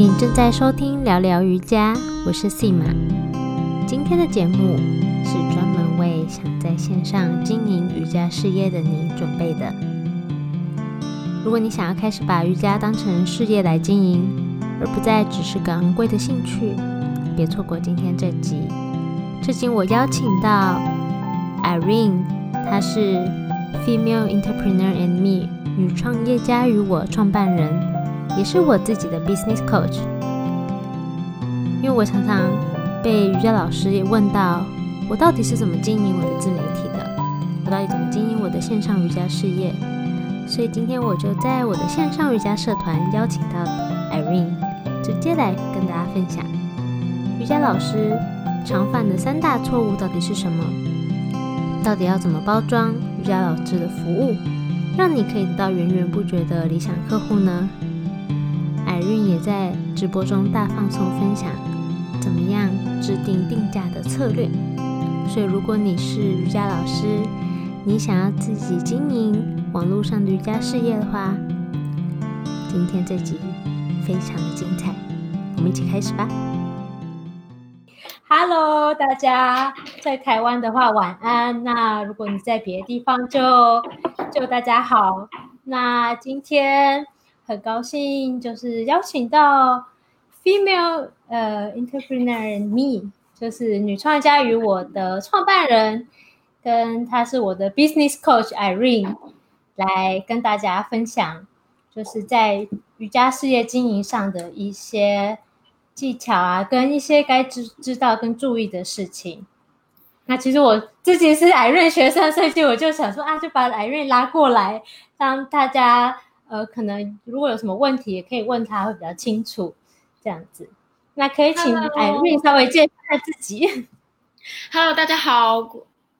你正在收听聊聊瑜伽，我是 C 马。今天的节目是专门为想在线上经营瑜伽事业的你准备的。如果你想要开始把瑜伽当成事业来经营，而不再只是个昂贵的兴趣，别错过今天这集。这集我邀请到 Irene，她是 Female Entrepreneur and Me 女创业家与我创办人，也是我自己的 Business Coach。因为我常常被瑜伽老师也问到，我到底是怎么经营我的自媒体的？我到底怎么经营我的线上瑜伽事业？所以今天我就在我的线上瑜伽社团邀请到 Irene，直接来跟大家分享瑜伽老师常犯的三大错误到底是什么？到底要怎么包装瑜伽老师的服务，让你可以得到源源不绝的理想客户呢云也在直播中大放送分享怎么样制定定价的策略。所以如果你是瑜伽老师，你想要自己经营网络上的瑜伽事业的话，今天这集非常的精彩，我们一起开始吧。Hello，大家在台湾的话晚安。那如果你在别的地方，就就大家好。那今天很高兴，就是邀请到 Female 呃 Entrepreneur Me，就是女创业家与我的创办人，跟她是我的 Business Coach Irene，来跟大家分享，就是在瑜伽事业经营上的一些。技巧啊，跟一些该知知道跟注意的事情。那其实我自己是艾瑞学生，所以我就想说啊，就把艾瑞拉过来，让大家呃，可能如果有什么问题，也可以问他，会比较清楚这样子。那可以请艾瑞稍微介绍下自己。Hello，大家好，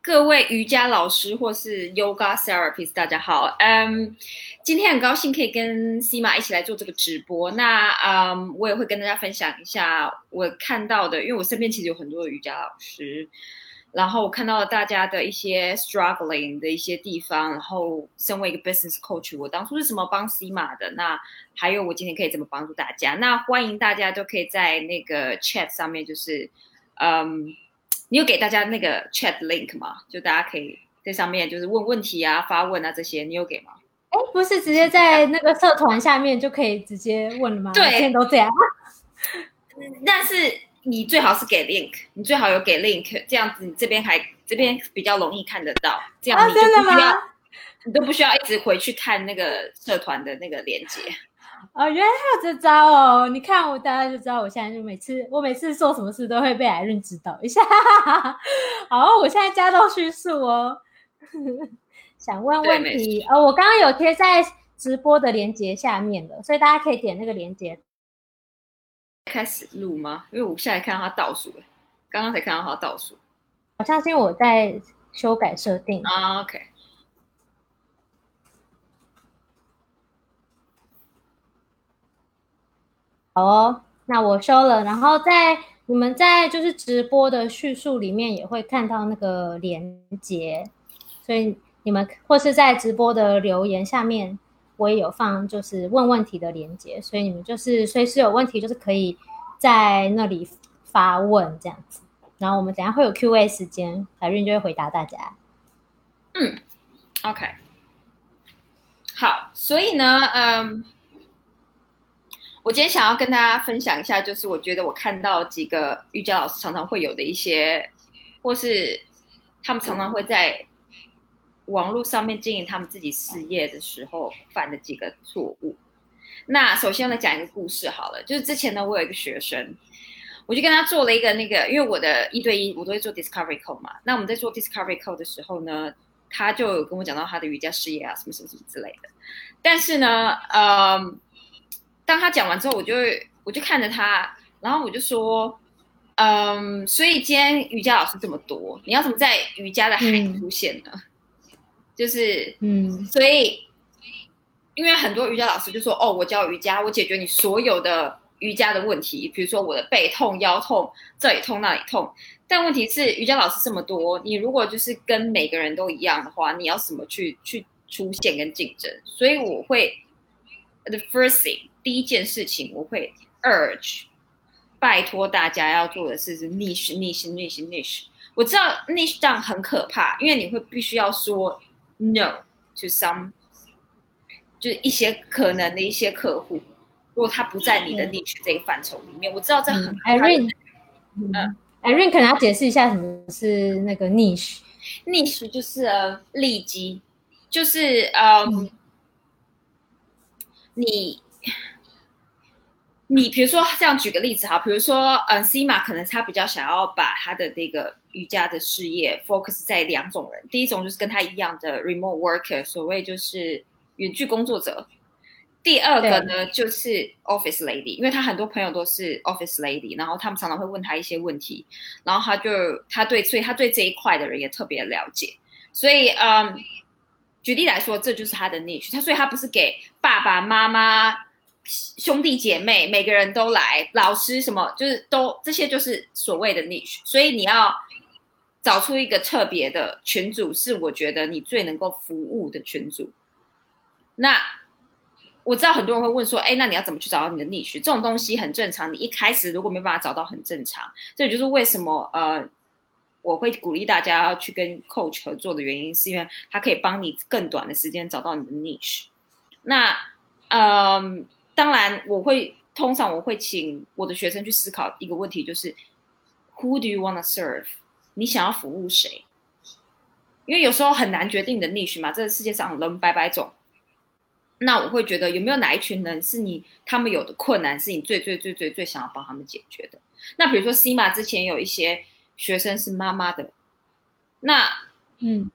各位瑜伽老师或是 Yoga Therapist，大家好，嗯。今天很高兴可以跟 C 玛一起来做这个直播。那嗯，我也会跟大家分享一下我看到的，因为我身边其实有很多的瑜伽老师，然后我看到了大家的一些 struggling 的一些地方。然后，身为一个 business coach，我当初是怎么帮 C 马的？那还有我今天可以怎么帮助大家？那欢迎大家都可以在那个 chat 上面，就是嗯，你有给大家那个 chat link 吗？就大家可以在上面就是问问题啊、发问啊这些，你有给吗？哎，不是直接在那个社团下面就可以直接问了吗？对，现在都这样。但是你最好是给 link，你最好有给 link，这样子你这边还这边比较容易看得到。这样你就不需要，你都不需要一直回去看那个社团的那个链接。哦，原来还有这招哦！你看我大家就知道，我现在就每次我每次做什么事都会被艾润指导一下。好，我现在加到叙述哦。想问问题，呃，我刚刚有贴在直播的链接下面了，所以大家可以点那个链接。开始录吗？因为我现在看到它倒数了，刚刚才看到它倒数。好像是因为我在修改设定啊。OK。好哦，那我收了，然后在你们在就是直播的叙述里面也会看到那个连接，所以。你们或是在直播的留言下面，我也有放，就是问问题的连接，所以你们就是随时有问题，就是可以在那里发问这样子。然后我们等下会有 Q&A 时间，海润就会回答大家。嗯，OK，好，所以呢，嗯，我今天想要跟大家分享一下，就是我觉得我看到几个瑜伽老师常常会有的一些，或是他们常常会在。网络上面经营他们自己事业的时候犯的几个错误。那首先来讲一个故事好了，就是之前呢，我有一个学生，我就跟他做了一个那个，因为我的一对一我都会做 discovery call 嘛。那我们在做 discovery call 的时候呢，他就有跟我讲到他的瑜伽事业啊，什么什么什么之类的。但是呢，呃，当他讲完之后，我就我就看着他，然后我就说，嗯，所以今天瑜伽老师这么多，你要怎么在瑜伽的海出现呢？就是，嗯，所以，因为很多瑜伽老师就说，哦，我教瑜伽，我解决你所有的瑜伽的问题，比如说我的背痛、腰痛，这里痛那里痛。但问题是，瑜伽老师这么多，你如果就是跟每个人都一样的话，你要怎么去去出现跟竞争？所以我会，the first thing，第一件事情，我会 urge，拜托大家要做的事是 niche niche niche niche。我知道 niche 这样很可怕，因为你会必须要说 no to some，就是一些可能的一些客户，如果他不在你的 niche 这个范畴里面，我知道这很。Irene，嗯，Irene 可能要解释一下什么是那个 niche，niche 就是呃利基，就是嗯，你。你比如说这样举个例子哈，比如说，嗯，C 马可能他比较想要把他的那个瑜伽的事业 focus 在两种人，第一种就是跟他一样的 remote worker，所谓就是远距工作者；第二个呢就是 office lady，因为他很多朋友都是 office lady，然后他们常常会问他一些问题，然后他就他对，所以他对这一块的人也特别了解，所以，嗯，举例来说，这就是他的 niche，他所以他不是给爸爸妈妈。兄弟姐妹每个人都来，老师什么就是都这些就是所谓的 niche，所以你要找出一个特别的群组，是我觉得你最能够服务的群组。那我知道很多人会问说，哎，那你要怎么去找到你的 niche？这种东西很正常，你一开始如果没办法找到，很正常。这也就是为什么呃，我会鼓励大家要去跟 coach 合作的原因，是因为他可以帮你更短的时间找到你的 niche。那嗯。当然，我会通常我会请我的学生去思考一个问题，就是 Who do you want to serve？你想要服务谁？因为有时候很难决定你的 niche 嘛，这个世界上人百百种。那我会觉得有没有哪一群人是你他们有的困难是你最最最最最想要帮他们解决的？那比如说 C 马之前有一些学生是妈妈的，那嗯，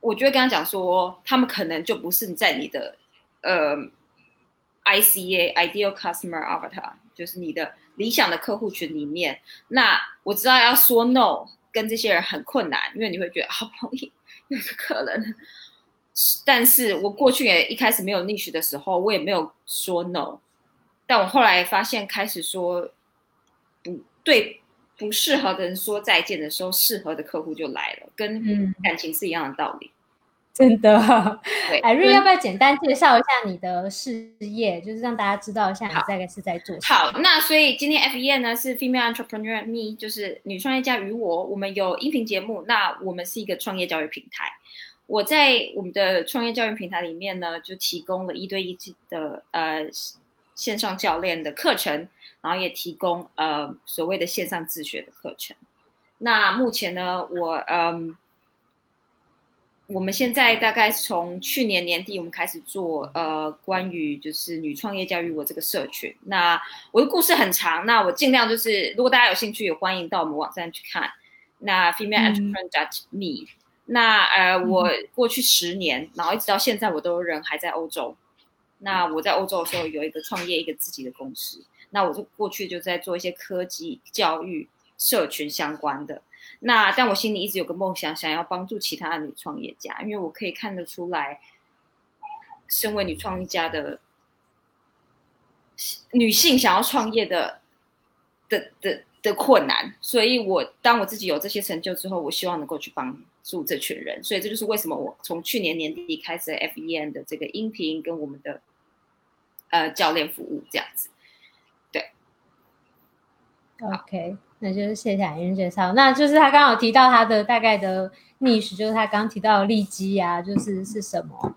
我就会跟他讲说，他们可能就不是在你的呃。ICA Ideal Customer Avatar 就是你的理想的客户群里面，那我知道要说 no 跟这些人很困难，因为你会觉得好不容易 有个客人，但是我过去也一开始没有 niche 的时候，我也没有说 no，但我后来发现开始说不对不适合的人说再见的时候，适合的客户就来了，跟感情是一样的道理。真的，艾瑞要不要简单介绍一下你的事业，就是让大家知道一下你大概是在做什么？好，那所以今天 F E N 呢是 Female Entrepreneur Me，就是女创业家与我，我们有音频节目，那我们是一个创业教育平台。我在我们的创业教育平台里面呢，就提供了一对一的呃线上教练的课程，然后也提供呃所谓的线上自学的课程。那目前呢，我嗯。我们现在大概从去年年底，我们开始做呃关于就是女创业教育我这个社群。那我的故事很长，那我尽量就是如果大家有兴趣，也欢迎到我们网站去看。那 female entrepreneur me。那呃，我过去十年，然后一直到现在，我都人还在欧洲。那我在欧洲的时候有一个创业一个自己的公司。那我就过去就在做一些科技教育社群相关的。那但我心里一直有个梦想，想要帮助其他的女创业家，因为我可以看得出来，身为女创业家的女性想要创业的的的的困难，所以我当我自己有这些成就之后，我希望能够去帮助这群人，所以这就是为什么我从去年年底开始 F E N 的这个音频跟我们的呃教练服务这样子，，OK。那就是谢谢海云介绍，那就是他刚好提到他的大概的 niche，就是他刚提到的利基啊，就是是什么。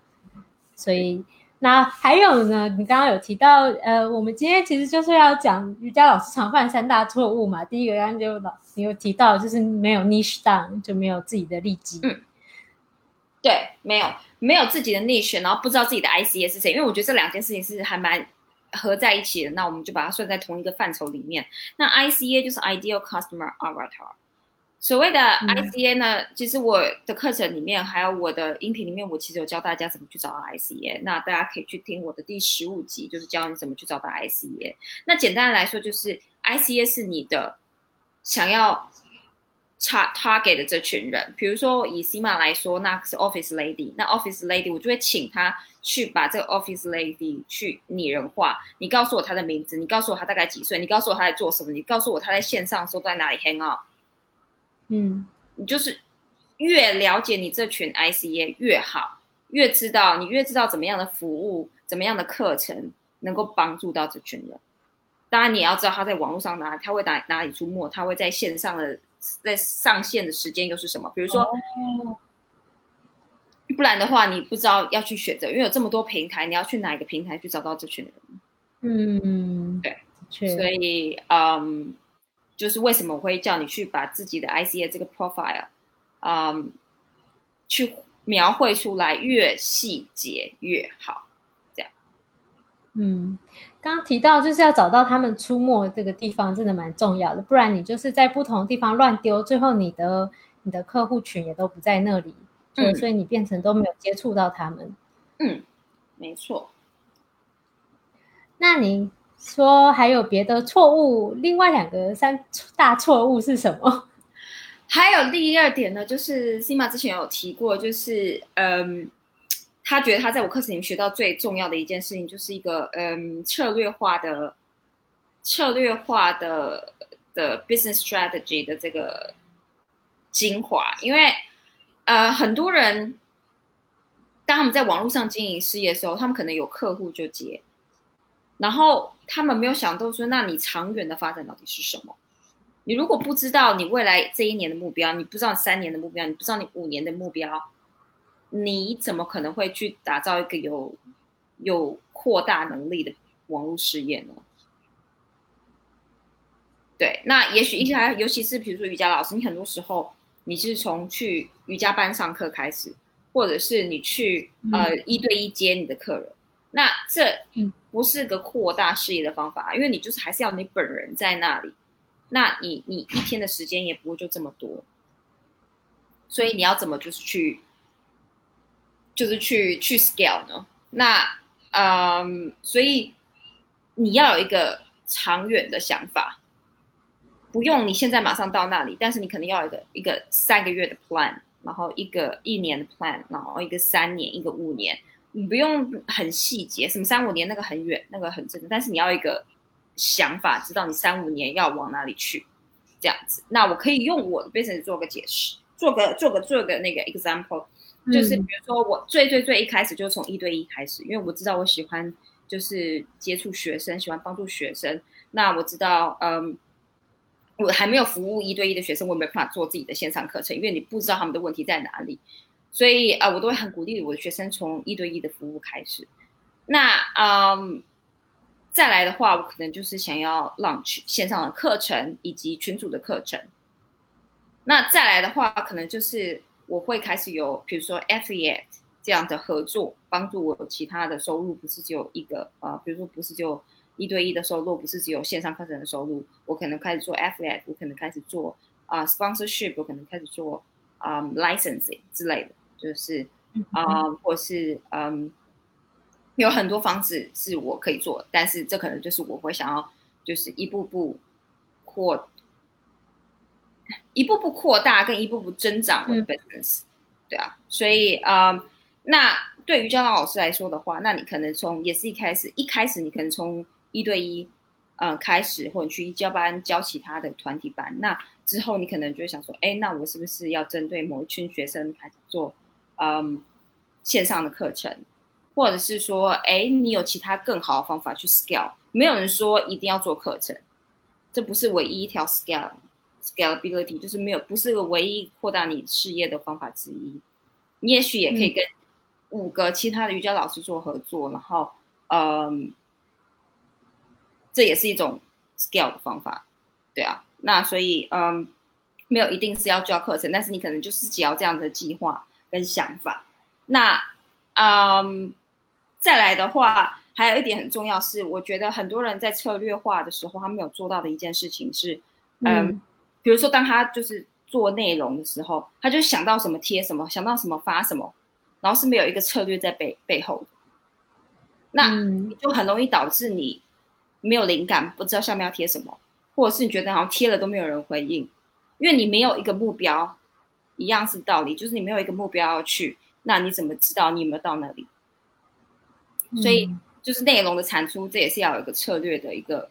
所以那还有呢，你刚刚有提到，呃，我们今天其实就是要讲瑜伽老师常犯三大错误嘛。第一个刚刚就老你有提到，就是没有 niche down，就没有自己的利基。嗯，对，没有没有自己的 niche，然后不知道自己的 ICA 是谁，因为我觉得这两件事情是还蛮。合在一起的，那我们就把它算在同一个范畴里面。那 ICA 就是 Ideal Customer Avatar。所谓的 ICA 呢，其实我的课程里面还有我的音频里面，我其实有教大家怎么去找到 ICA。那大家可以去听我的第十五集，就是教你怎么去找到 ICA。那简单来说，就是 ICA 是你的想要。他他给的这群人，比如说以 C 马来说，那是 Office Lady，那 Office Lady 我就会请他去把这个 Office Lady 去拟人化。你告诉我他的名字，你告诉我他大概几岁，你告诉我他在做什么，你告诉我他在线上说在哪里 hang out。嗯，你就是越了解你这群 ICA 越好，越知道你越知道怎么样的服务，怎么样的课程能够帮助到这群人。当然你也要知道他在网络上哪，他会哪哪里出没，他会在线上的在上线的时间又是什么？比如说，不然的话你不知道要去选择，因为有这么多平台，你要去哪一个平台去找到这群人？嗯，对，所以嗯，就是为什么我会叫你去把自己的 ICA 这个 profile，嗯，去描绘出来越细节越好。这样嗯，刚刚提到就是要找到他们出没这个地方，真的蛮重要的。不然你就是在不同的地方乱丢，最后你的你的客户群也都不在那里，嗯所以你变成都没有接触到他们。嗯，没错。那你说还有别的错误？另外两个三大错误是什么？还有第二点呢，就是 Sima 之前有提过，就是嗯，他觉得他在我课程里面学到最重要的一件事情，就是一个嗯策略化的策略化的的 business strategy 的这个精华，因为呃很多人当他们在网络上经营事业的时候，他们可能有客户就接，然后他们没有想到说，那你长远的发展到底是什么？你如果不知道你未来这一年的目标，你不知道三年的目标，你不知道你五年的目标，你怎么可能会去打造一个有有扩大能力的网络事业呢？对，那也许一些，尤其是比如说瑜伽老师，你很多时候你是从去瑜伽班上课开始，或者是你去呃一对一接你的客人，那这不是个扩大事业的方法，因为你就是还是要你本人在那里。那你你一天的时间也不会就这么多，所以你要怎么就是去，就是去去 scale 呢？那嗯，所以你要有一个长远的想法，不用你现在马上到那里，但是你可能要有一个一个三个月的 plan，然后一个一年的 plan，然后一个三年，一个五年，你不用很细节，什么三五年那个很远，那个很真的，但是你要一个。想法，知道你三五年要往哪里去，这样子。那我可以用我的 business 做个解释，做个做个做个那个 example，就是比如说我最最最一开始就从一对一开始，因为我知道我喜欢就是接触学生，喜欢帮助学生。那我知道，嗯，我还没有服务一对一的学生，我没办法做自己的线上课程，因为你不知道他们的问题在哪里。所以啊，我都会很鼓励我的学生从一对一的服务开始。那嗯。再来的话，我可能就是想要 launch 线上的课程以及群组的课程。那再来的话，可能就是我会开始有，比如说 affiliate 这样的合作，帮助我有其他的收入，不是只有一个呃，比如说不是只有一对一的收入，不是只有线上课程的收入，我可能开始做 affiliate，我可能开始做啊 sponsorship，我可能开始做啊 licensing 之类的，就是啊，或是嗯。有很多方式是我可以做，但是这可能就是我会想要，就是一步步扩，一步步扩大跟一步步增长我的 business，对啊，所以呃，那对于教导老师来说的话，那你可能从也是一开始，一开始你可能从一对一，呃开始，或者去教班教其他的团体班，那之后你可能就会想说，哎，那我是不是要针对某一群学生开始做，嗯，线上的课程？或者是说，哎，你有其他更好的方法去 scale？没有人说一定要做课程，这不是唯一一条 scale scalability，就是没有不是个唯一扩大你事业的方法之一。你也许也可以跟五个其他的瑜伽老师做合作，然后，嗯，这也是一种 scale 的方法，对啊。那所以，嗯，没有一定是要教课程，但是你可能就是只要这样的计划跟想法，那，嗯。再来的话，还有一点很重要是，我觉得很多人在策略化的时候，他没有做到的一件事情是，嗯，比如说当他就是做内容的时候，他就想到什么贴什么，想到什么发什么，然后是没有一个策略在背背后的，那就很容易导致你没有灵感，不知道下面要贴什么，或者是你觉得好像贴了都没有人回应，因为你没有一个目标，一样是道理，就是你没有一个目标要去，那你怎么知道你有没有到那里？所以就是内容的产出，这也是要有一个策略的一个，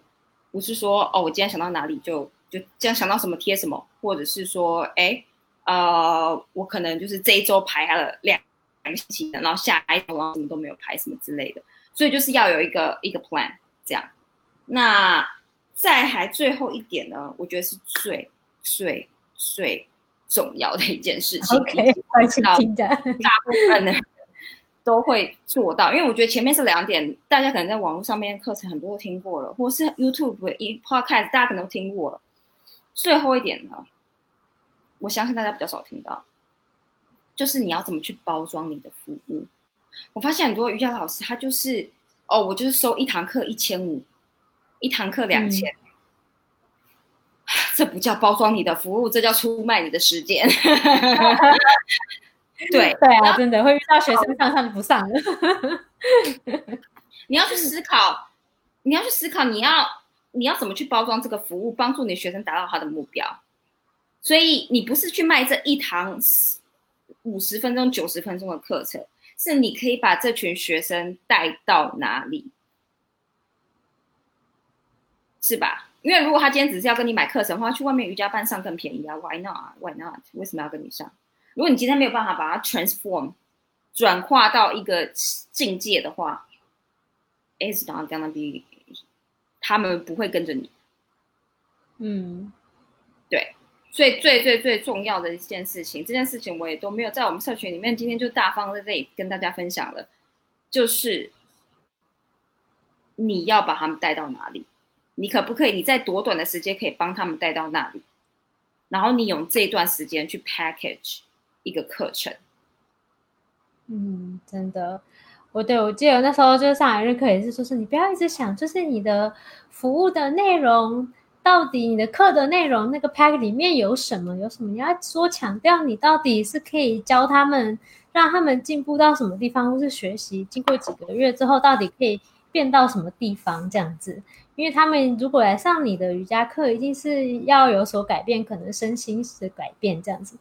不是说哦，我今天想到哪里就就这样想到什么贴什么，或者是说，哎，呃，我可能就是这一周排了两两个星期的，然后下一周然后什么都没有排什么之类的，所以就是要有一个一个 plan 这样。那再还最后一点呢，我觉得是最最最重要的一件事情。OK，快去听大部分的都会做到，因为我觉得前面是两点，大家可能在网络上面课程很多都听过了，或是 YouTube 一 Podcast 大家可能都听过了。最后一点呢，我相信大家比较少听到，就是你要怎么去包装你的服务。我发现很多瑜伽老师他就是哦，我就是收一堂课一千五。一堂课两千，这不叫包装你的服务，这叫出卖你的时间。对对啊，真的会遇到学生上上不上的。你要去思考，你要去思考，你要你要怎么去包装这个服务，帮助你学生达到他的目标。所以你不是去卖这一堂五十分钟、九十分钟的课程，是你可以把这群学生带到哪里。是吧？因为如果他今天只是要跟你买课程的话，去外面瑜伽班上更便宜啊？Why not？Why not？为什么要跟你上？如果你今天没有办法把它 transform 转化到一个境界的话，is not gonna be，他们不会跟着你。嗯，对。所以最最最重要的一件事情，这件事情我也都没有在我们社群里面，今天就大方在这里跟大家分享了，就是你要把他们带到哪里。你可不可以？你在多短的时间可以帮他们带到那里，然后你用这段时间去 package 一个课程。嗯，真的，我对我记得那时候就是上海日课也是说，是你不要一直想，就是你的服务的内容到底你的课的内容那个 pack 里面有什么有什么，你要说强调你到底是可以教他们，让他们进步到什么地方，或是学习经过几个月之后到底可以变到什么地方这样子。因为他们如果来上你的瑜伽课，一定是要有所改变，可能身心的改变这样子。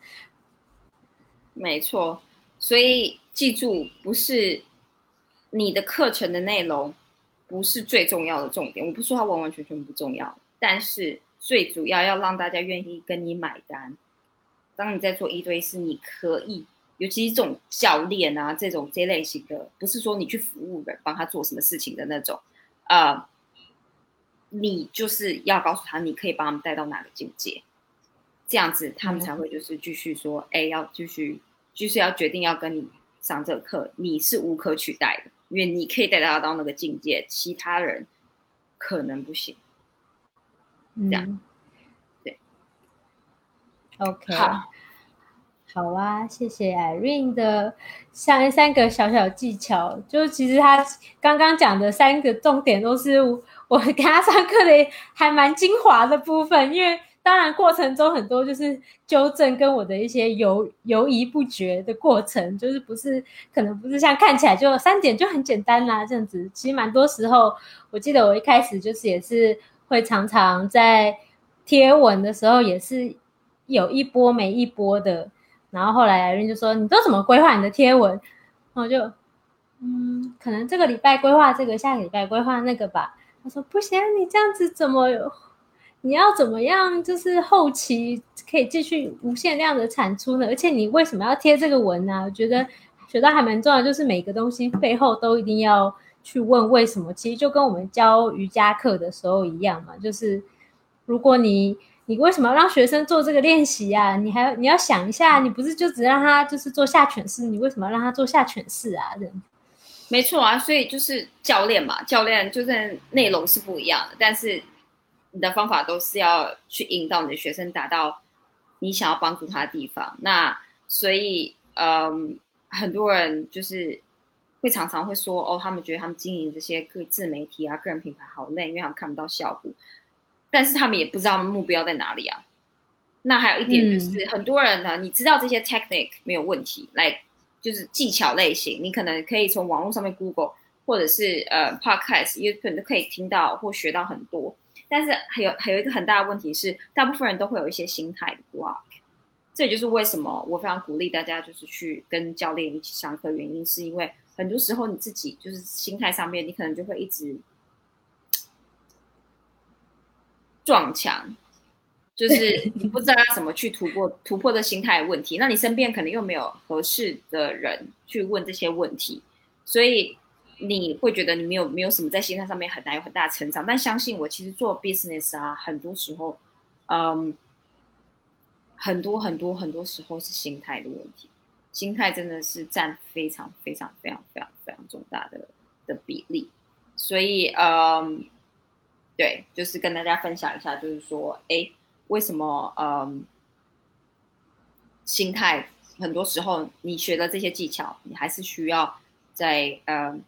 没错，所以记住，不是你的课程的内容不是最重要的重点。我不说它完完全全不重要，但是最主要要让大家愿意跟你买单。当你在做一对四，你可以，尤其是这种教练啊，这种这类型的，不是说你去服务人，帮他做什么事情的那种，呃。你就是要告诉他，你可以把他们带到哪个境界，这样子他们才会就是继续说，哎，要继续，就是要决定要跟你上这个课，你是无可取代的，因为你可以带他到那个境界，其他人可能不行。这样，对，OK，好，好啊，谢谢 Irene 的三三个小小技巧，就其实他刚刚讲的三个重点都是。我给他上课的还蛮精华的部分，因为当然过程中很多就是纠正跟我的一些犹犹疑不决的过程，就是不是可能不是像看起来就三点就很简单啦这样子。其实蛮多时候，我记得我一开始就是也是会常常在贴文的时候也是有一波没一波的，然后后来人就说你都怎么规划你的贴文？然后就嗯，可能这个礼拜规划这个，下个礼拜规划那个吧。他说：“不行，你这样子怎么？你要怎么样？就是后期可以继续无限量的产出呢？而且你为什么要贴这个文呢？我觉得学到还蛮重要，就是每个东西背后都一定要去问为什么。其实就跟我们教瑜伽课的时候一样嘛，就是如果你你为什么要让学生做这个练习啊？你还要你要想一下，你不是就只让他就是做下犬式，你为什么要让他做下犬式啊？”没错啊，所以就是教练嘛，教练就是内容是不一样的，但是你的方法都是要去引导你的学生达到你想要帮助他的地方。那所以，嗯，很多人就是会常常会说，哦，他们觉得他们经营这些个自媒体啊、个人品牌好累，因为他们看不到效果，但是他们也不知道目标在哪里啊。那还有一点就是，很多人呢，你知道这些 technique 没有问题，来。就是技巧类型，你可能可以从网络上面 Google 或者是呃 Podcast，也可能都可以听到或学到很多。但是还有还有一个很大的问题是，大部分人都会有一些心态的 block。这也就是为什么我非常鼓励大家就是去跟教练一起上课，原因是因为很多时候你自己就是心态上面，你可能就会一直撞墙。就是 你不知道要怎么去突破突破的心态问题，那你身边可能又没有合适的人去问这些问题，所以你会觉得你没有没有什么在心态上面很难有很大成长，但相信我，其实做 business 啊，很多时候，嗯，很多很多很多时候是心态的问题，心态真的是占非常非常非常非常非常重大的的比例，所以嗯，对，就是跟大家分享一下，就是说，哎，为什么嗯，心态很多时候你学的这些技巧，你还是需要在嗯。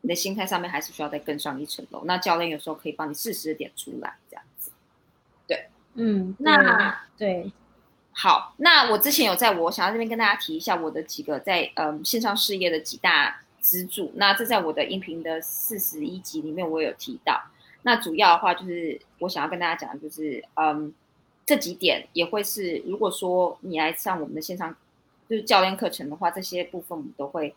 你的心态上面还是需要再更上一层楼。那教练有时候可以帮你适时的点出来，这样子。对，嗯，那对，好，那我之前有在我想要这边跟大家提一下我的几个在嗯线上事业的几大支柱。那这在我的音频的四十一集里面我有提到。那主要的话就是我想要跟大家讲的就是嗯这几点也会是如果说你来上我们的线上就是教练课程的话，这些部分我们都会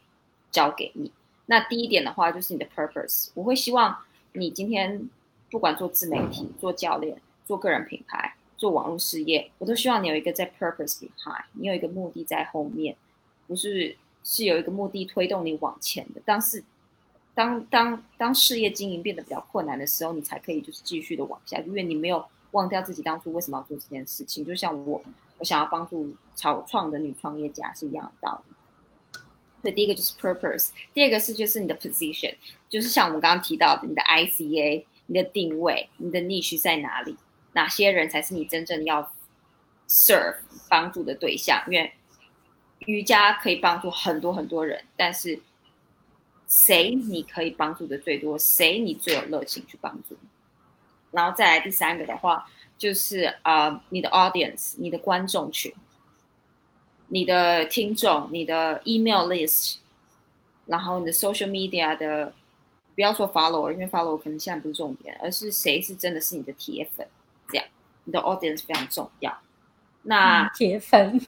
教给你。那第一点的话，就是你的 purpose。我会希望你今天不管做自媒体、做教练、做个人品牌、做网络事业，我都希望你有一个在 purpose behind，你有一个目的在后面，不是是有一个目的推动你往前的。当是当当当事业经营变得比较困难的时候，你才可以就是继续的往下，因为你没有忘掉自己当初为什么要做这件事情。就像我，我想要帮助草创的女创业家是一样的道理。所以第一个就是 purpose，第二个是就是你的 position，就是像我们刚刚提到的你的 ICA，你的定位，你的 niche 在哪里？哪些人才是你真正要 serve 帮助的对象？因为瑜伽可以帮助很多很多人，但是谁你可以帮助的最多？谁你最有热情去帮助？然后再来第三个的话，就是啊，你的 audience，你的观众群。你的听众，你的 email list，然后你的 social media 的，不要说 follower，因为 follower 可能现在不是重点，而是谁是真的是你的铁粉，这样，你的 audience 非常重要。那铁粉，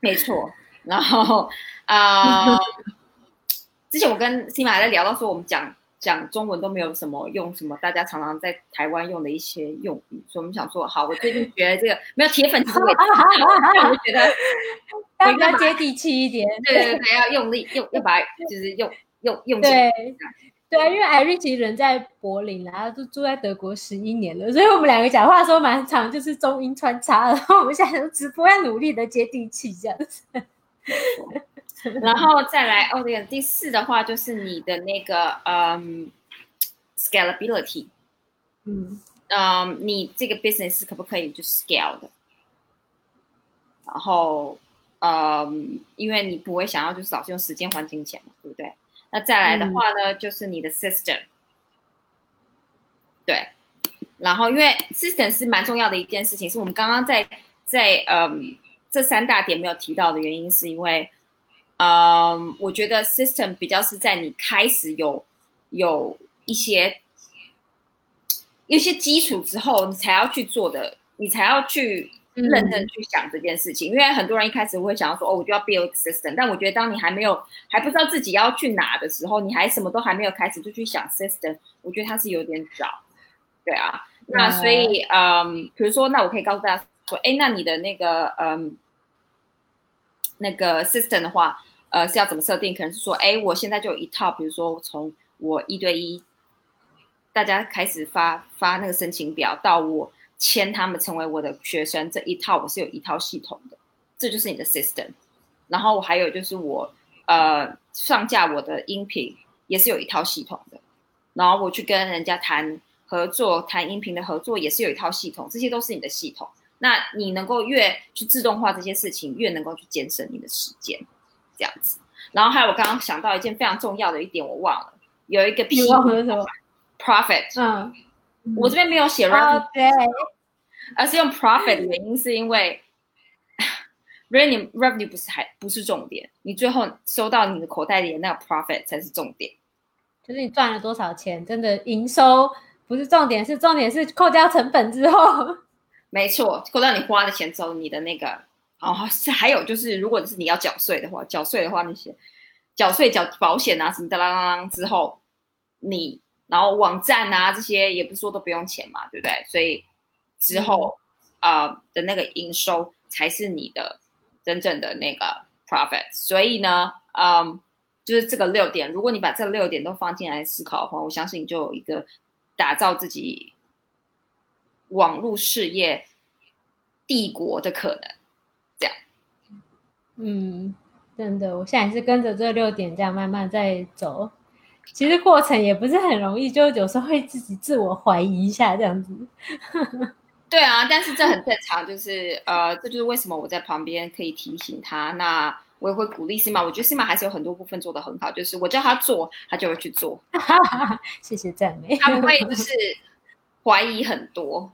没错。然后啊，之前我跟新马在聊到说，我们讲。讲中文都没有什么用，什么大家常常在台湾用的一些用语，所以我们想说，好，我最近觉得这个没有铁粉其实我也 觉得比较接地气一点。对对对，要用力，用要把 就是用用用对对啊，因为艾瑞其实人在柏林然后都住在德国十一年了，所以我们两个讲话的时候蛮长，就是中英穿插。然后我们现在直播要努力的接地气这样子。然后再来哦，对，第四的话就是你的那个嗯，scalability，嗯嗯，你这个 business 可不可以就 scale 的？然后嗯，因为你不会想要就是老是用时间换金钱嘛，对不对？那再来的话呢，就是你的 system，对，然后因为 system 是蛮重要的一件事情，是我们刚刚在在嗯这三大点没有提到的原因，是因为。嗯，我觉得 system 比较是在你开始有有一些一些基础之后，你才要去做的，你才要去认真去想这件事情。因为很多人一开始会想要说，哦，我就要 build system，但我觉得当你还没有还不知道自己要去哪的时候，你还什么都还没有开始就去想 system，我觉得它是有点早。对啊，那所以嗯，比如说，那我可以告诉大家说，哎，那你的那个嗯那个 system 的话。呃，是要怎么设定？可能是说，哎，我现在就有一套，比如说从我一对一，大家开始发发那个申请表，到我签他们成为我的学生这一套，我是有一套系统的，这就是你的 system。然后我还有就是我呃上架我的音频也是有一套系统的，然后我去跟人家谈合作，谈音频的合作也是有一套系统，这些都是你的系统。那你能够越去自动化这些事情，越能够去节省你的时间。这样子，然后还有我刚刚想到一件非常重要的一点，我忘了有一个 P 什么 profit，嗯，我这边没有写 revenue，而是用 profit 的原因是因为 revenue revenue 不是还不是重点，你最后收到你的口袋里的那个 profit 才是重点，就是你赚了多少钱，真的营收不是重点，是重点是扣掉成本之后，没错，扣掉你花的钱之后，你的那个。哦，是还有就是，如果是你要缴税的话，缴税的话那些缴税、缴保险啊什么的啦啦啦之后，你然后网站啊这些也不是说都不用钱嘛，对不对？所以之后啊的那个营收才是你的真正的那个 profit。所以呢，嗯，就是这个六点，如果你把这六点都放进来思考的话，我相信你就有一个打造自己网络事业帝国的可能。这样，嗯，真的，我现在是跟着这六点这样慢慢在走。其实过程也不是很容易，就有时候会自己自我怀疑一下这样子。对啊，但是这很正常，就是呃，这就是为什么我在旁边可以提醒他。那我也会鼓励司马，我觉得司马还是有很多部分做的很好，就是我叫他做，他就会去做。谢谢赞美。他不会就是怀疑很多，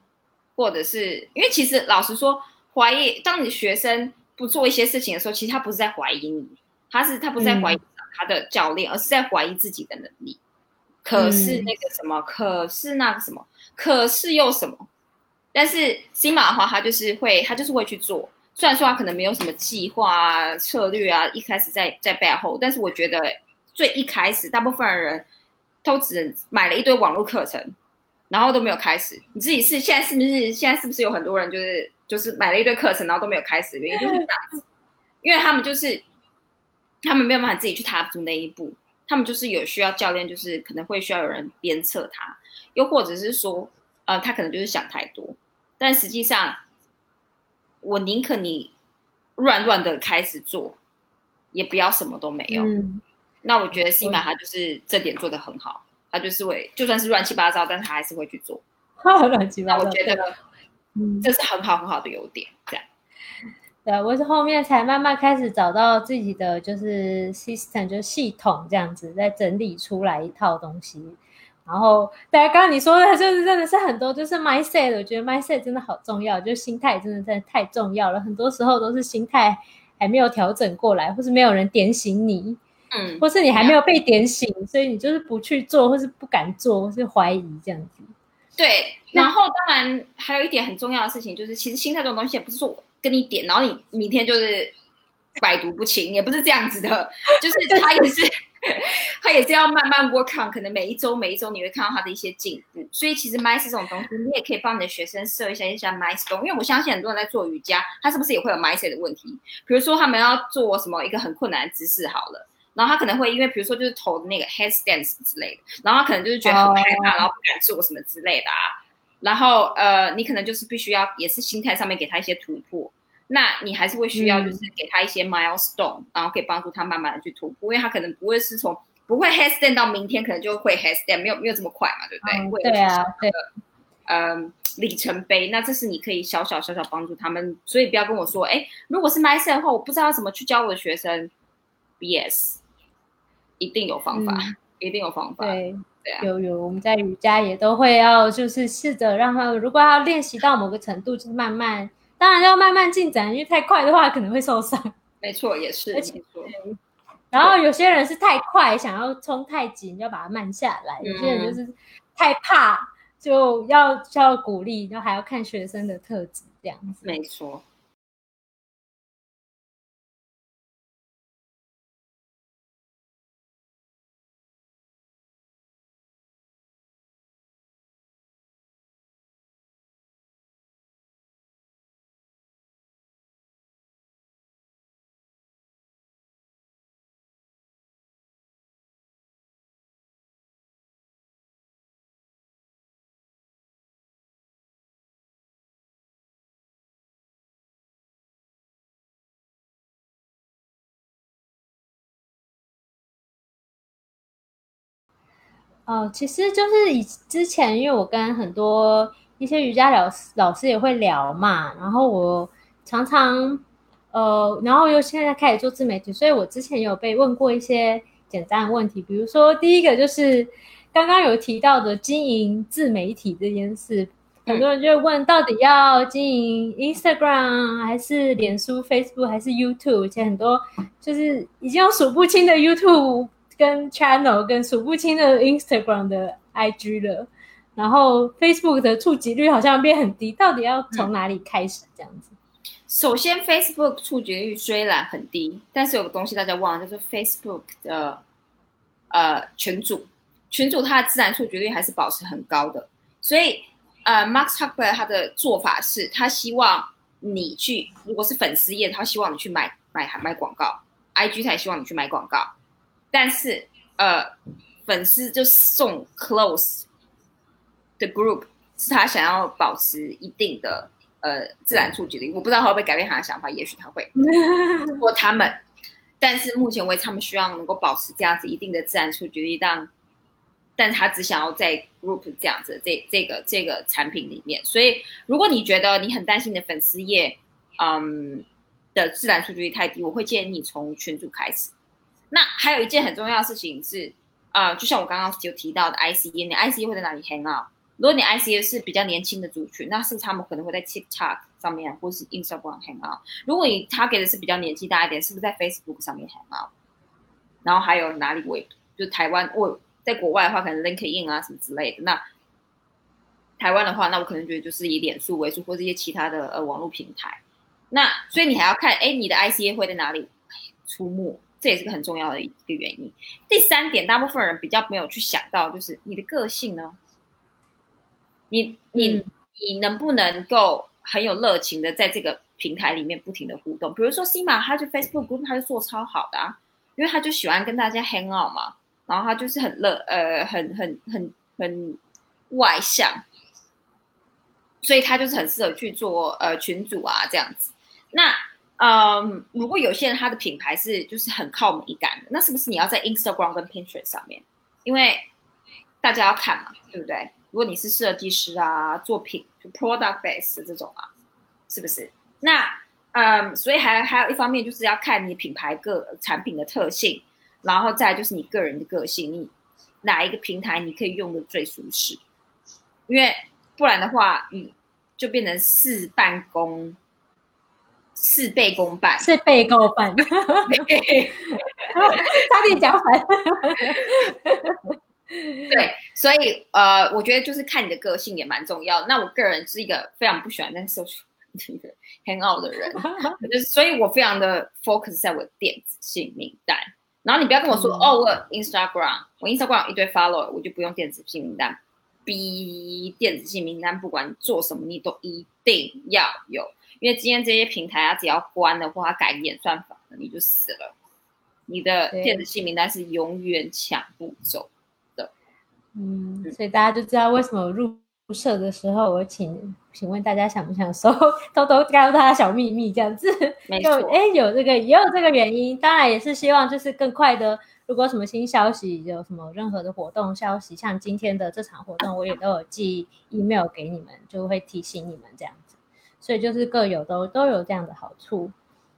或者是因为其实老实说，怀疑当你学生不做一些事情的时候，其实他不是在怀疑你，他是他不是在怀疑他的教练，而是在怀疑自己的能力。可是那个什么，可是那个什么，可是又什么？但是新马的话，他就是会，他就是会去做。虽然说他可能没有什么计划啊、策略啊，一开始在在背后，但是我觉得最一开始，大部分的人都只买了一堆网络课程，然后都没有开始。你自己是现在是不是现在是不是有很多人就是就是买了一堆课程，然后都没有开始？原因就是这样子，因为他们就是他们没有办法自己去踏出那一步，他们就是有需要教练，就是可能会需要有人鞭策他，又或者是说，呃，他可能就是想太多。但实际上，我宁可你乱乱的开始做，也不要什么都没有。那我觉得西马他就是这点做的很好，他就是会就算是乱七八糟，但他还是会去做。乱七八糟，我觉得，嗯，这是很好很好的优点。这样，对，我是后面才慢慢开始找到自己的就是 system，就是系统这样子，在整理出来一套东西。然后，大家刚刚你说的，就是真的是很多，就是 mindset，我觉得 mindset 真的好重要，就心态真的真的太重要了。很多时候都是心态还没有调整过来，或是没有人点醒你，嗯，或是你还没有被点醒，所以你就是不去做，或是不敢做，或是怀疑这样子。对，然后当然还有一点很重要的事情，就是其实心态这种东西，也不是说我跟你点，然后你明天就是百毒不侵，也不是这样子的，就是他也是。他也是要慢慢 work on，可能每一周每一周你会看到他的一些进步。所以其实 mice 这种东西，你也可以帮你的学生设一下一下 mice 因为我相信很多人在做瑜伽，他是不是也会有 mice 的问题？比如说他们要做什么一个很困难的姿势好了，然后他可能会因为比如说就是投的那个 headstands 之类的，然后他可能就是觉得很害怕，然后不敢做什么之类的啊。然后呃，你可能就是必须要也是心态上面给他一些突破。那你还是会需要，就是给他一些 milestone，然后可以帮助他慢慢的去突破，因为他可能不会是从不会 headstand 到明天，可能就会 headstand，没有没有这么快嘛，对不对？对啊，对。嗯，里程碑，那这是你可以小小小小帮助他们，所以不要跟我说，哎，如果是 mindset 的话，我不知道怎么去教我的学生。Yes，一定有方法，一定有方法。对，对啊，有有，我们在瑜伽也都会要，就是试着让他，如果要练习到某个程度，就是慢慢。当然要慢慢进展，因为太快的话可能会受伤。没错，也是。没错。然后有些人是太快，想要冲太紧，要把它慢下来；有些人就是太怕，就要要鼓励，然后还要看学生的特质这样子。没错。哦，其实就是以之前，因为我跟很多一些瑜伽老师老师也会聊嘛，然后我常常呃，然后又现在开始做自媒体，所以我之前有被问过一些简单的问题，比如说第一个就是刚刚有提到的经营自媒体这件事，很多人就会问到底要经营 Instagram 还是脸书、Facebook 还是 YouTube，而且很多就是已经有数不清的 YouTube。跟 channel 跟数不清的 Instagram 的 IG 了，然后 Facebook 的触及率好像变很低，到底要从哪里开始这样子？首先，Facebook 触及率虽然很低，但是有个东西大家忘了，就是 Facebook 的呃群主，群主他的自然触及率还是保持很高的。所以呃，Mark Zuckerberg 他的做法是他希望你去，如果是粉丝页，他希望你去买买买广告，IG 他也希望你去买广告。但是呃，粉丝就送 close 的 group 是他想要保持一定的呃自然触及率，我不知道他会不会改变他的想法，也许他会，或他们，但是目前为止他们希望能够保持这样子一定的自然触及率，让，但他只想要在 group 这样子这这个这个产品里面，所以如果你觉得你很担心你的粉丝页，嗯的自然数据率太低，我会建议你从群组开始。那还有一件很重要的事情是，啊，就像我刚刚就提到的，ICE，你 ICE 会在哪里 hang out？如果你 ICE 是比较年轻的族群，那是他们可能会在 TikTok 上面，或是 Instagram hang out。如果你 target 的是比较年纪大一点，是不是在 Facebook 上面 hang out？然后还有哪里为就台湾，我在国外的话，可能 LinkedIn 啊什么之类的。那台湾的话，那我可能觉得就是以脸书为主，或这些其他的呃网络平台。那所以你还要看，哎，你的 ICA 会在哪里出没？这也是个很重要的一个原因。第三点，大部分人比较没有去想到，就是你的个性呢？你你你能不能够很有热情的在这个平台里面不停的互动？比如说 c 马，他就 Facebook group 他就做超好的啊，因为他就喜欢跟大家 hang out 嘛，然后他就是很乐，呃，很很很很外向，所以他就是很适合去做呃群主啊这样子。那嗯，如果有些人他的品牌是就是很靠美感的，那是不是你要在 Instagram 跟 Pinterest 上面？因为大家要看嘛，对不对？如果你是设计师啊，作品就 product base 这种啊，是不是？那嗯，所以还还有一方面就是要看你品牌个产品的特性，然后再就是你个人的个性，你哪一个平台你可以用的最舒适？因为不然的话，你就变成事半功。事倍功半，事倍功半 差点讲反。对，所以呃，我觉得就是看你的个性也蛮重要。那我个人是一个非常不喜欢在 social 的 hang out 的人，就是所以我非常的 focus 在我的电子信名单。然后你不要跟我说哦，我 Instagram，我 Instagram 有一堆 follow，我就不用电子信名单。B 电子信名单，不管做什么，你都一定要有。因为今天这些平台啊，只要关的话，改演算法你就死了。你的电子信名单是永远抢不走的。嗯，所以大家就知道为什么入社的时候，我请请问大家想不想收偷偷告诉他小秘密这样子？没错，哎，有这个也有这个原因，当然也是希望就是更快的。如果什么新消息，有什么任何的活动消息，像今天的这场活动，我也都有寄 email 给你们，就会提醒你们这样。所以就是各有都都有这样的好处，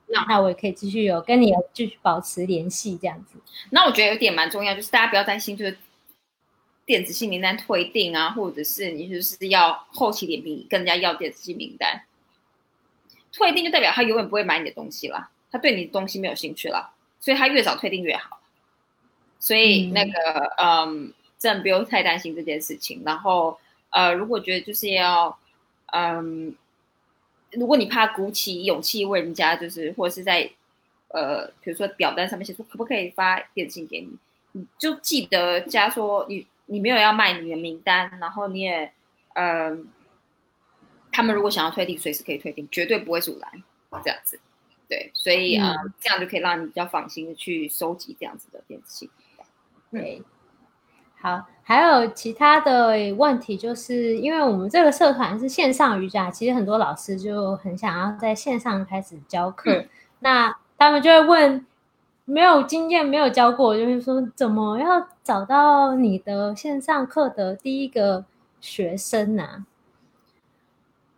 那那我也可以继续有跟你继续保持联系这样子。那我觉得有点蛮重要，就是大家不要担心，就是电子信名单退订啊，或者是你就是要后期点评跟人家要电子信名单，退订就代表他永远不会买你的东西了，他对你的东西没有兴趣了，所以他越早退订越好。所以那个嗯，真的不用太担心这件事情。然后呃，如果觉得就是要嗯。如果你怕鼓起勇气问人家，就是或者是在，呃，比如说表单上面写说可不可以发电信给你，你就记得加说你你没有要卖你的名单，然后你也，呃，他们如果想要退订，随时可以退订，绝对不会阻拦这样子，对，所以啊，这样就可以让你比较放心的去收集这样子的电信，对。好，还有其他的问题，就是因为我们这个社团是线上瑜伽，其实很多老师就很想要在线上开始教课，那他们就会问，没有经验、没有教过，就是说怎么要找到你的线上课的第一个学生呢？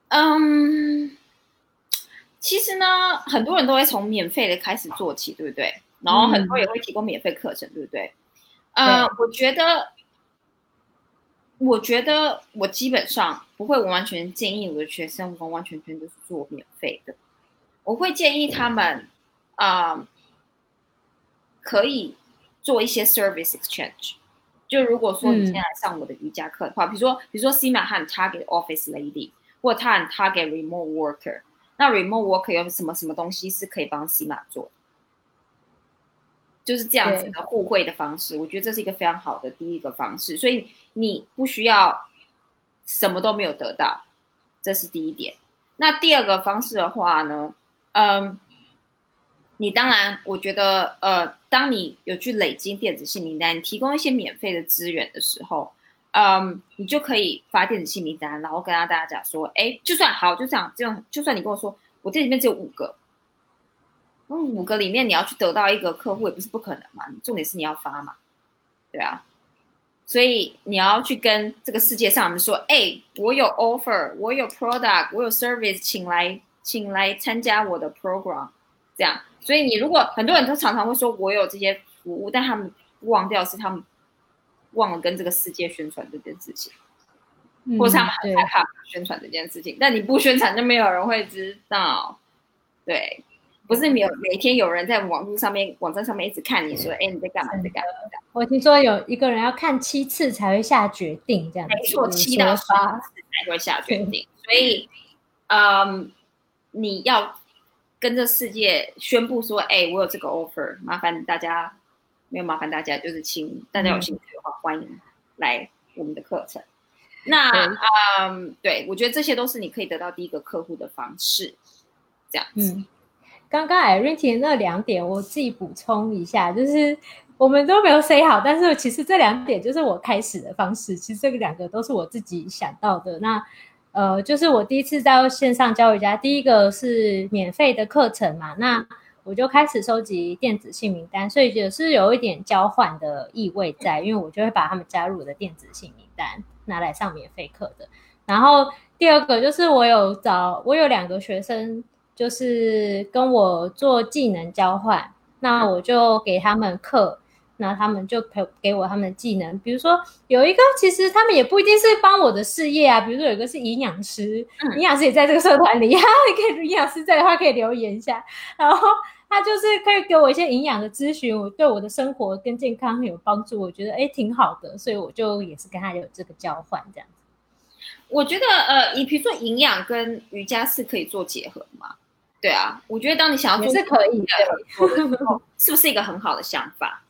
嗯，其实呢，很多人都会从免费的开始做起，对不对？然后很多也会提供免费课程，对不对？呃，我觉得，我觉得我基本上不会完完全建议我的学生完完全全都是做免费的。我会建议他们啊，可以做一些 service exchange。就如果说你现在来上我的瑜伽课的话，比如说，比如说 Sima 和 Target Office Lady，或者他和 Target Remote Worker，那 Remote Worker 有什么什么东西是可以帮 Sima 做的？就是这样子的互惠的方式，我觉得这是一个非常好的第一个方式，所以你不需要什么都没有得到，这是第一点。那第二个方式的话呢，嗯，你当然，我觉得，呃，当你有去累积电子信名单，你提供一些免费的资源的时候，嗯，你就可以发电子信名单，然后跟大家讲说，哎，就算好，就这样，这样，就算你跟我说，我这里面只有五个，嗯，五个里面你要去得到一个客户也不是不可能嘛，重点是你要发嘛，对啊，所以你要去跟这个世界上人说，哎，我有 offer，我有 product，我有 service，请来，请来参加我的 program，这样。所以你如果很多人都常常会说我有这些服务，但他们忘掉是他们忘了跟这个世界宣传这件事情，或者他们很害怕宣传这件事情。但你不宣传，就没有人会知道。对，不是没有每天有人在网络上面、网站上面一直看你说，哎，你在干嘛？在干嘛？我听说有一个人要看七次才会下决定，这样没错，七到八次才会下决定。所以，嗯，你要。跟这世界宣布说：“哎，我有这个 offer，麻烦大家，没有麻烦大家，就是请大家有兴趣的话，欢迎来我们的课程。那，嗯，对我觉得这些都是你可以得到第一个客户的方式，这样子。刚刚 Irene 提那两点，我自己补充一下，就是我们都没有 say 好，但是其实这两点就是我开始的方式，其实这个两个都是我自己想到的。那。呃，就是我第一次在线上教瑜伽，第一个是免费的课程嘛，那我就开始收集电子姓名单，所以也是有一点交换的意味在，因为我就会把他们加入我的电子姓名单，拿来上免费课的。然后第二个就是我有找，我有两个学生，就是跟我做技能交换，那我就给他们课。那他们就陪给我他们的技能，比如说有一个，其实他们也不一定是帮我的事业啊。比如说有一个是营养师，营养师也在这个社团里，哈，可以营养师在的话可以留言一下。然后他就是可以给我一些营养的咨询，我对我的生活跟健康很有帮助，我觉得哎挺好的，所以我就也是跟他有这个交换这样子。我觉得呃，你比如说营养跟瑜伽是可以做结合吗？对啊，我觉得当你想要做是可以的，是不是一个很好的想法？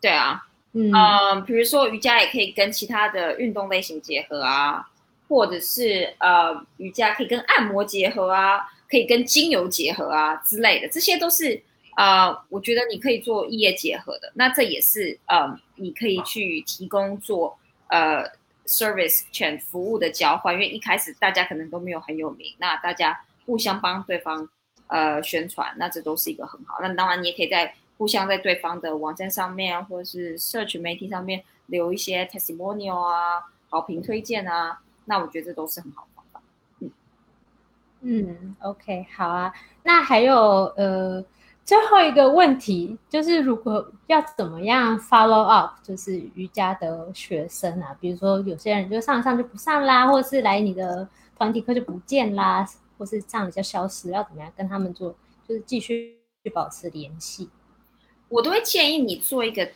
对啊，嗯，比如说瑜伽也可以跟其他的运动类型结合啊，或者是呃，瑜伽可以跟按摩结合啊，可以跟精油结合啊之类的，这些都是呃，我觉得你可以做异业结合的。那这也是呃，你可以去提供做呃 service 全服务的交换，因为一开始大家可能都没有很有名，那大家互相帮对方呃宣传，那这都是一个很好。那当然你也可以在。互相在对方的网站上面，或者是社群媒体上面留一些 testimonial 啊，好评推荐啊，那我觉得这都是很好的方法。嗯嗯，OK，好啊。那还有呃，最后一个问题就是，如果要怎么样 follow up，就是瑜伽的学生啊，比如说有些人就上上就不上啦，或者是来你的团体课就不见啦，或是上了就消失，要怎么样跟他们做，就是继续去保持联系？我都会建议你做一个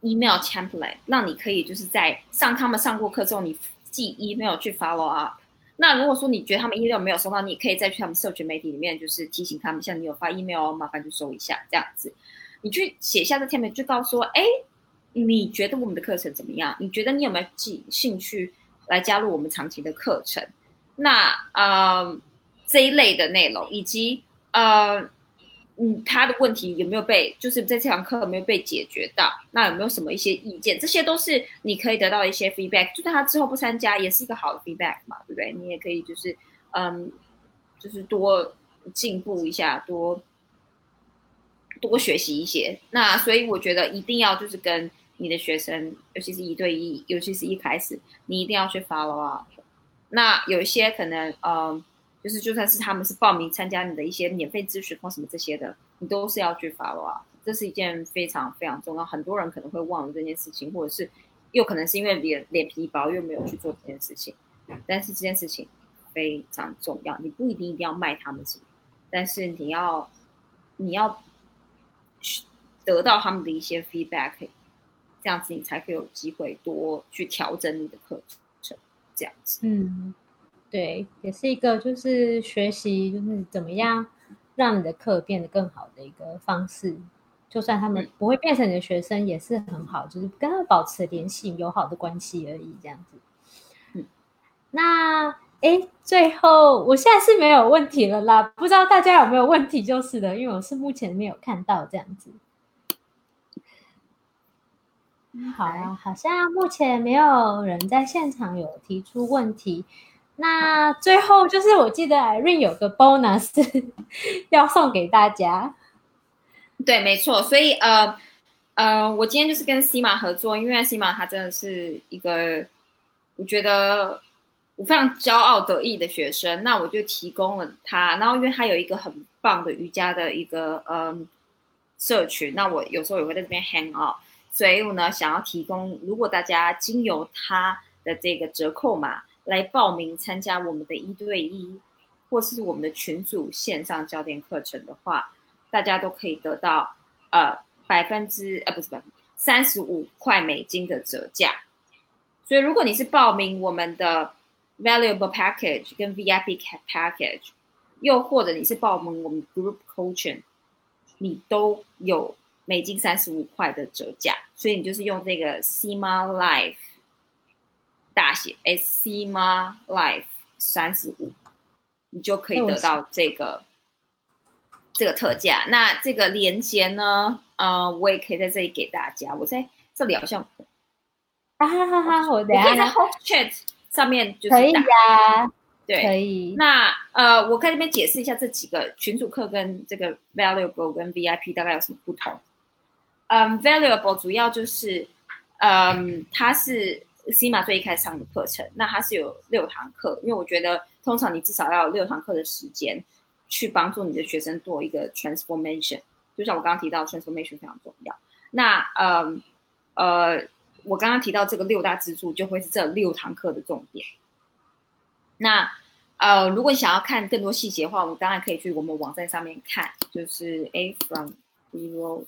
email template，让你可以就是在上他们上过课之后，你寄 email 去 follow up。那如果说你觉得他们 email 没有收到，你可以再去他们社群媒体里面，就是提醒他们，像你有发 email，麻烦就收一下这样子。你去写下这 template，就告诉说，哎，你觉得我们的课程怎么样？你觉得你有没有兴兴趣来加入我们长期的课程？那呃这一类的内容，以及呃。嗯，他的问题有没有被，就是在这堂课有没有被解决到？那有没有什么一些意见？这些都是你可以得到一些 feedback。就算他之后不参加，也是一个好的 feedback 嘛，对不对？你也可以就是，嗯，就是多进步一下，多多学习一些。那所以我觉得一定要就是跟你的学生，尤其是一对一，尤其是一开始，你一定要去 follow up。那有一些可能，嗯。就是就算是他们是报名参加你的一些免费咨询或什么这些的，你都是要去 follow 啊，这是一件非常非常重要。很多人可能会忘了这件事情，或者是又可能是因为脸脸皮薄又没有去做这件事情。但是这件事情非常重要，你不一定一定要卖他们什么，但是你要你要得到他们的一些 feedback，这样子你才可以有机会多去调整你的课程，这样子。嗯。对，也是一个就是学习，就是怎么样让你的课变得更好的一个方式。就算他们不会变成你的学生，也是很好，就是跟他们保持联系、友好的关系而已，这样子。嗯，那哎，最后我现在是没有问题了啦，不知道大家有没有问题就是的，因为我是目前没有看到这样子。好啊，好像目前没有人在现场有提出问题。那最后就是我记得 Irene 有个 bonus 要送给大家。对，没错。所以呃呃，我今天就是跟西马合作，因为西马他真的是一个我觉得我非常骄傲得意的学生。那我就提供了他，然后因为他有一个很棒的瑜伽的一个嗯社群，那我有时候也会在这边 hang out。所以我呢，想要提供，如果大家经由他的这个折扣码来报名参加我们的一对一，或是我们的群组线上教练课程的话，大家都可以得到呃百分之呃不是百分三十五块美金的折价。所以如果你是报名我们的 valuable package 跟 VIP package，又或者你是报名我们 group coaching，你都有。美金三十五块的折价，所以你就是用这个 CMA Life 大写 S CMA Life 三十五，你就可以得到这个这个特价。那这个链接呢？呃，我也可以在这里给大家。我在这里好像，啊哈哈哈！我等下在 Hot Chat 上面就是可以呀，对，可以。那呃，我在这边解释一下这几个群主课跟这个 Valuable 跟 VIP 大概有什么不同。嗯，valuable 主要就是，嗯，它是 c m a 最一开始上的课程，那它是有六堂课，因为我觉得通常你至少要有六堂课的时间，去帮助你的学生做一个 transformation，就像我刚刚提到 transformation 非常重要。那呃呃，我刚刚提到这个六大支柱就会是这六堂课的重点。那呃，如果你想要看更多细节的话，我们当然可以去我们网站上面看，就是 A from zero。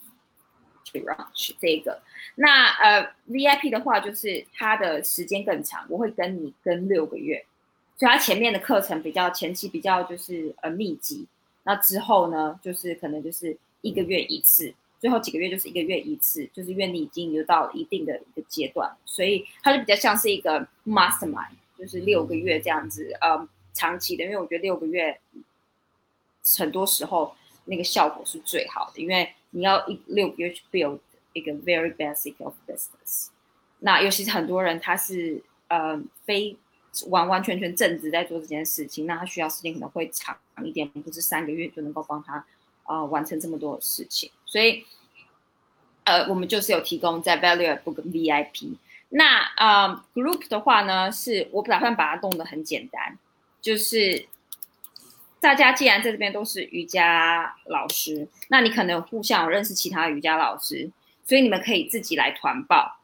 去这个，那呃，VIP 的话就是它的时间更长，我会跟你跟六个月，所以它前面的课程比较前期比较就是呃密集，那之后呢就是可能就是一个月一次，最后几个月就是一个月一次，就是因为你已经有到一定的一个阶段，所以它就比较像是一个 mastermind，就是六个月这样子，呃，长期的，因为我觉得六个月很多时候那个效果是最好的，因为。你要一六个月去 build 一个 very basic of business，那尤其是很多人他是呃非完完全全正职在做这件事情，那他需要时间可能会长一点，不是三个月就能够帮他呃完成这么多的事情。所以呃我们就是有提供在 valuable 跟 VIP。那呃 group 的话呢，是我打算把它弄得很简单，就是。大家既然在这边都是瑜伽老师，那你可能互相有认识其他瑜伽老师，所以你们可以自己来团报。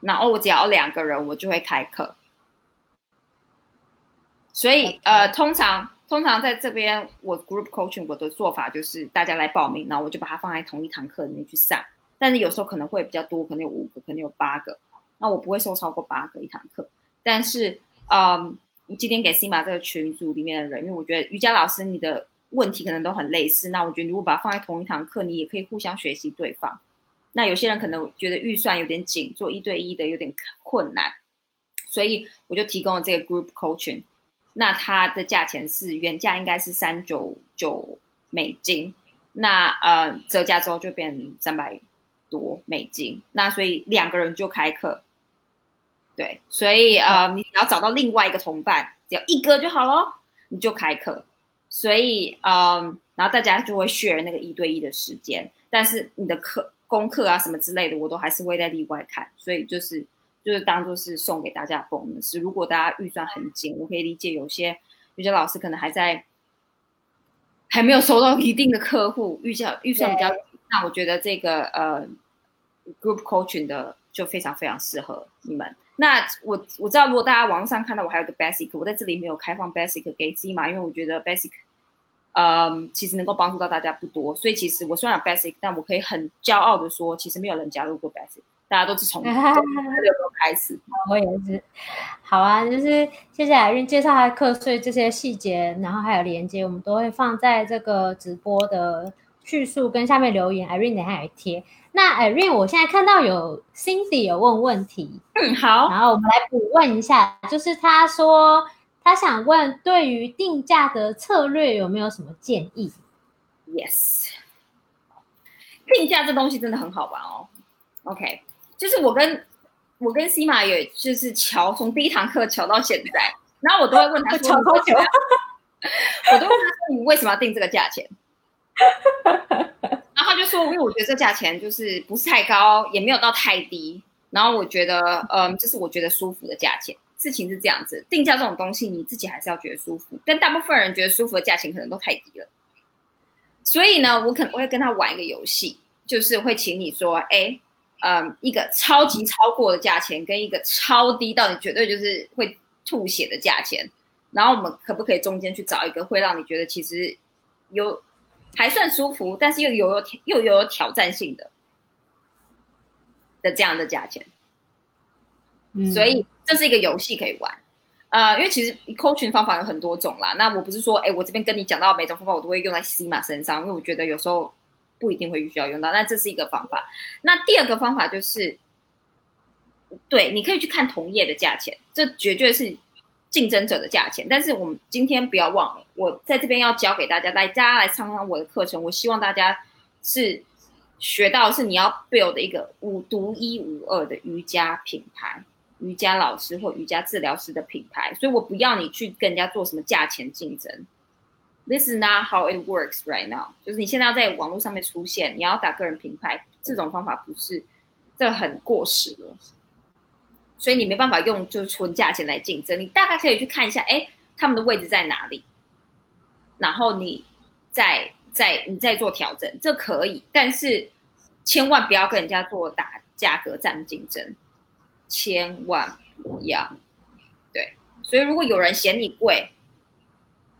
然后我只要两个人，我就会开课。所以呃，通常通常在这边我 group coaching 我的做法就是大家来报名，然后我就把它放在同一堂课里面去上。但是有时候可能会比较多，可能有五个，可能有八个，那我不会收超过八个一堂课。但是嗯。今天给 C 马这个群组里面的人，因为我觉得瑜伽老师你的问题可能都很类似，那我觉得如果把它放在同一堂课，你也可以互相学习对方。那有些人可能觉得预算有点紧，做一对一的有点困难，所以我就提供了这个 group coaching。那它的价钱是原价应该是三九九美金，那呃折价之后就变三百多美金，那所以两个人就开课。对，所以呃，你只要找到另外一个同伴，只要一个就好咯，你就开课。所以嗯，然后大家就会 share 那个一对一的时间，但是你的课功课啊什么之类的，我都还是会在例外看。所以就是就是当做是送给大家的 bonus。如果大家预算很紧，我可以理解有些有些老师可能还在还没有收到一定的客户，预算预算比较，那我觉得这个呃 group coaching 的就非常非常适合你们。那我我知道，如果大家网上看到我还有个 basic，我在这里没有开放 basic 给 C 嘛，因为我觉得 basic，嗯，其实能够帮助到大家不多，所以其实我虽然有 basic，但我可以很骄傲的说，其实没有人加入过 basic，大家都是从 六开始。我也是。好啊，就是谢谢艾韵介绍他的课税这些细节，然后还有连接，我们都会放在这个直播的叙述跟下面留言，艾韵等下也贴。那 Irene，我现在看到有 Cindy 有问问题，嗯，好，然后我们来补问一下，就是他说他想问，对于定价的策略有没有什么建议？Yes，定价这东西真的很好玩哦。OK，就是我跟我跟西马也就是瞧，从第一堂课瞧到现在，然后我都会问他说：“ 瞧多久？” 我都问他说：“你为什么要定这个价钱？” 然后他就说：“因为我觉得这价钱就是不是太高，也没有到太低。然后我觉得，嗯，这是我觉得舒服的价钱。事情是这样子，定价这种东西，你自己还是要觉得舒服。但大部分人觉得舒服的价钱可能都太低了。所以呢，我可能会跟他玩一个游戏，就是会请你说：，哎，嗯，一个超级超过的价钱，跟一个超低到你绝对就是会吐血的价钱。然后我们可不可以中间去找一个会让你觉得其实有还算舒服，但是又有有又有挑战性的的这样的价钱？所以这是一个游戏可以玩，呃，因为其实 coaching 方法有很多种啦。那我不是说，哎，我这边跟你讲到每种方法，我都会用在 C 马身上，因为我觉得有时候不一定会需要用到。那这是一个方法。那第二个方法就是，对，你可以去看同业的价钱，这绝对是。竞争者的价钱，但是我们今天不要忘了，我在这边要教给大家，大家来参观我的课程。我希望大家是学到是你要 build 的一个五独一无二的瑜伽品牌，瑜伽老师或瑜伽治疗师的品牌。所以我不要你去跟人家做什么价钱竞争。This is not how it works right now。就是你现在要在网络上面出现，你要打个人品牌，这种方法不是，这很过时了。所以你没办法用就是纯价钱来竞争，你大概可以去看一下，哎，他们的位置在哪里，然后你再再你再做调整，这可以，但是千万不要跟人家做打价格战竞争，千万不要。对，所以如果有人嫌你贵，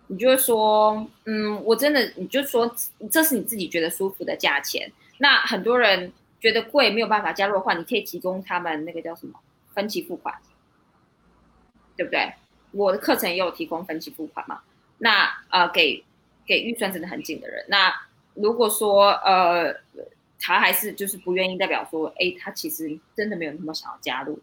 你就会说，嗯，我真的，你就说这是你自己觉得舒服的价钱。那很多人觉得贵没有办法加入的话，你可以提供他们那个叫什么？分期付款，对不对？我的课程也有提供分期付款嘛？那呃，给给预算真的很紧的人，那如果说呃，他还是就是不愿意，代表说，哎，他其实真的没有那么想要加入。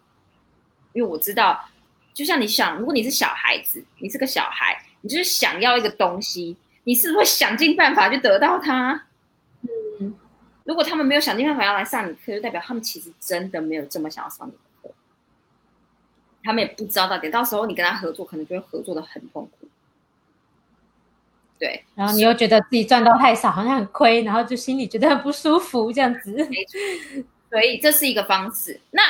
因为我知道，就像你想，如果你是小孩子，你是个小孩，你就是想要一个东西，你是不是会想尽办法去得到它？嗯，如果他们没有想尽办法要来上你课，就代表他们其实真的没有这么想要上你。他们也不知道到底，到时候你跟他合作，可能就会合作的很痛苦。对，然后你又觉得自己赚到太少，好像很亏，然后就心里觉得很不舒服，这样子。所以这是一个方式。那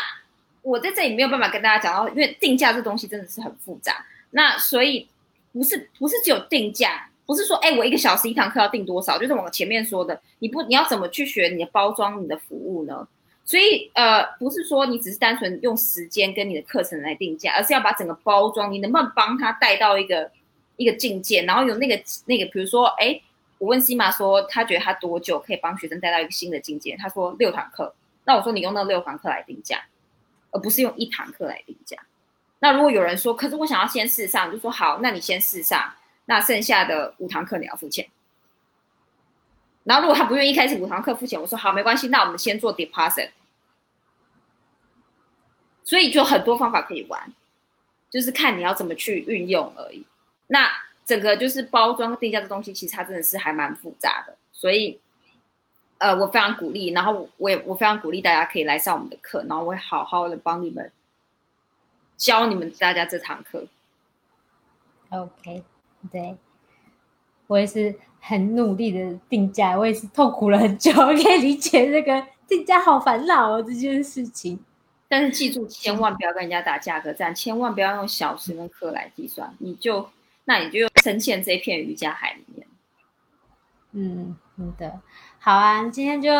我在这里没有办法跟大家讲到，因为定价这东西真的是很复杂。那所以不是不是只有定价，不是说哎，我一个小时一堂课要定多少，就是我前面说的，你不你要怎么去学你的包装你的服务呢？所以，呃，不是说你只是单纯用时间跟你的课程来定价，而是要把整个包装，你能不能帮他带到一个一个境界，然后有那个那个，比如说，哎，我问西马说，他觉得他多久可以帮学生带到一个新的境界？他说六堂课。那我说你用那六堂课来定价，而不是用一堂课来定价。那如果有人说，可是我想要先试上，就说好，那你先试上，那剩下的五堂课你要付钱。然后如果他不愿意开始五堂课付钱，我说好，没关系，那我们先做 deposit。所以就很多方法可以玩，就是看你要怎么去运用而已。那整个就是包装定价的东西，其实它真的是还蛮复杂的。所以，呃，我非常鼓励，然后我也我非常鼓励大家可以来上我们的课，然后我会好好的帮你们教你们大家这堂课。OK，对我也是。很努力的定价，我也是痛苦了很久，可以理解这个定价好烦恼哦这件事情。但是记住，千万不要跟人家打价格战，千万不要用小时跟克来计算，你就那你就深陷这片瑜伽海里面。嗯，好的，好啊，今天就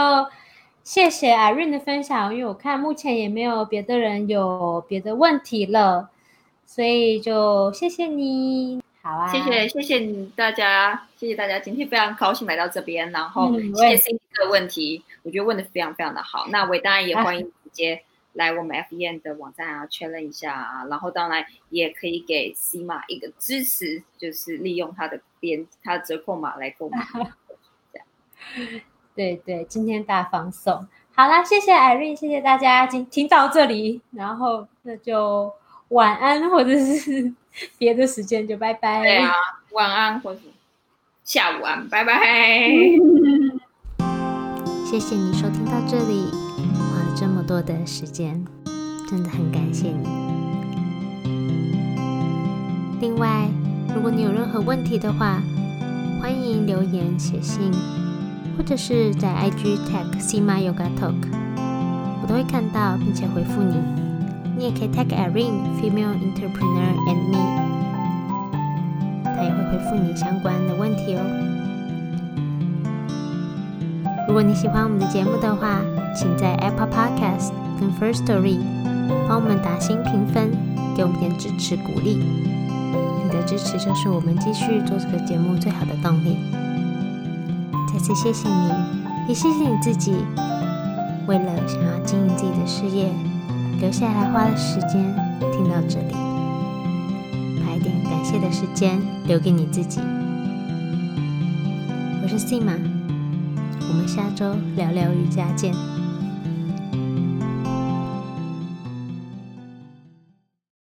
谢谢 Irene 的分享，因为我看目前也没有别的人有别的问题了，所以就谢谢你。好啊，谢谢谢谢大家，谢谢大家，今天非常高兴来到这边，然后谢谢 Cindy 的问题，我觉得问的非常非常的好。那我当然也欢迎直接来我们 F E N 的网站啊，确认一下啊，然后当然也可以给 C 码一个支持，就是利用它的编它的折扣码来购买。这样，对对，今天大放送，好啦，谢谢 Irene，谢谢大家今听到这里，然后那就晚安或者是。别的时间就拜拜。对啊，晚安或是下午安，拜拜。谢谢你收听到这里，花了这么多的时间，真的很感谢你。另外，如果你有任何问题的话，欢迎留言写信，或者是在 IG tag Sima Yoga Talk，我都会看到并且回复你。你也可以 tag Irene Female Entrepreneur and me，他也会回复你相关的问题哦。如果你喜欢我们的节目的话，请在 Apple Podcast 跟 First Story 帮我们打新评分，给我们点支持鼓励。你的支持就是我们继续做这个节目最好的动力。再次谢谢你，也谢谢你自己，为了想要经营自己的事业，留下来花的时间听到这里，把一点感谢的时间留给你自己。我是 Sima，我们下周聊聊瑜伽见。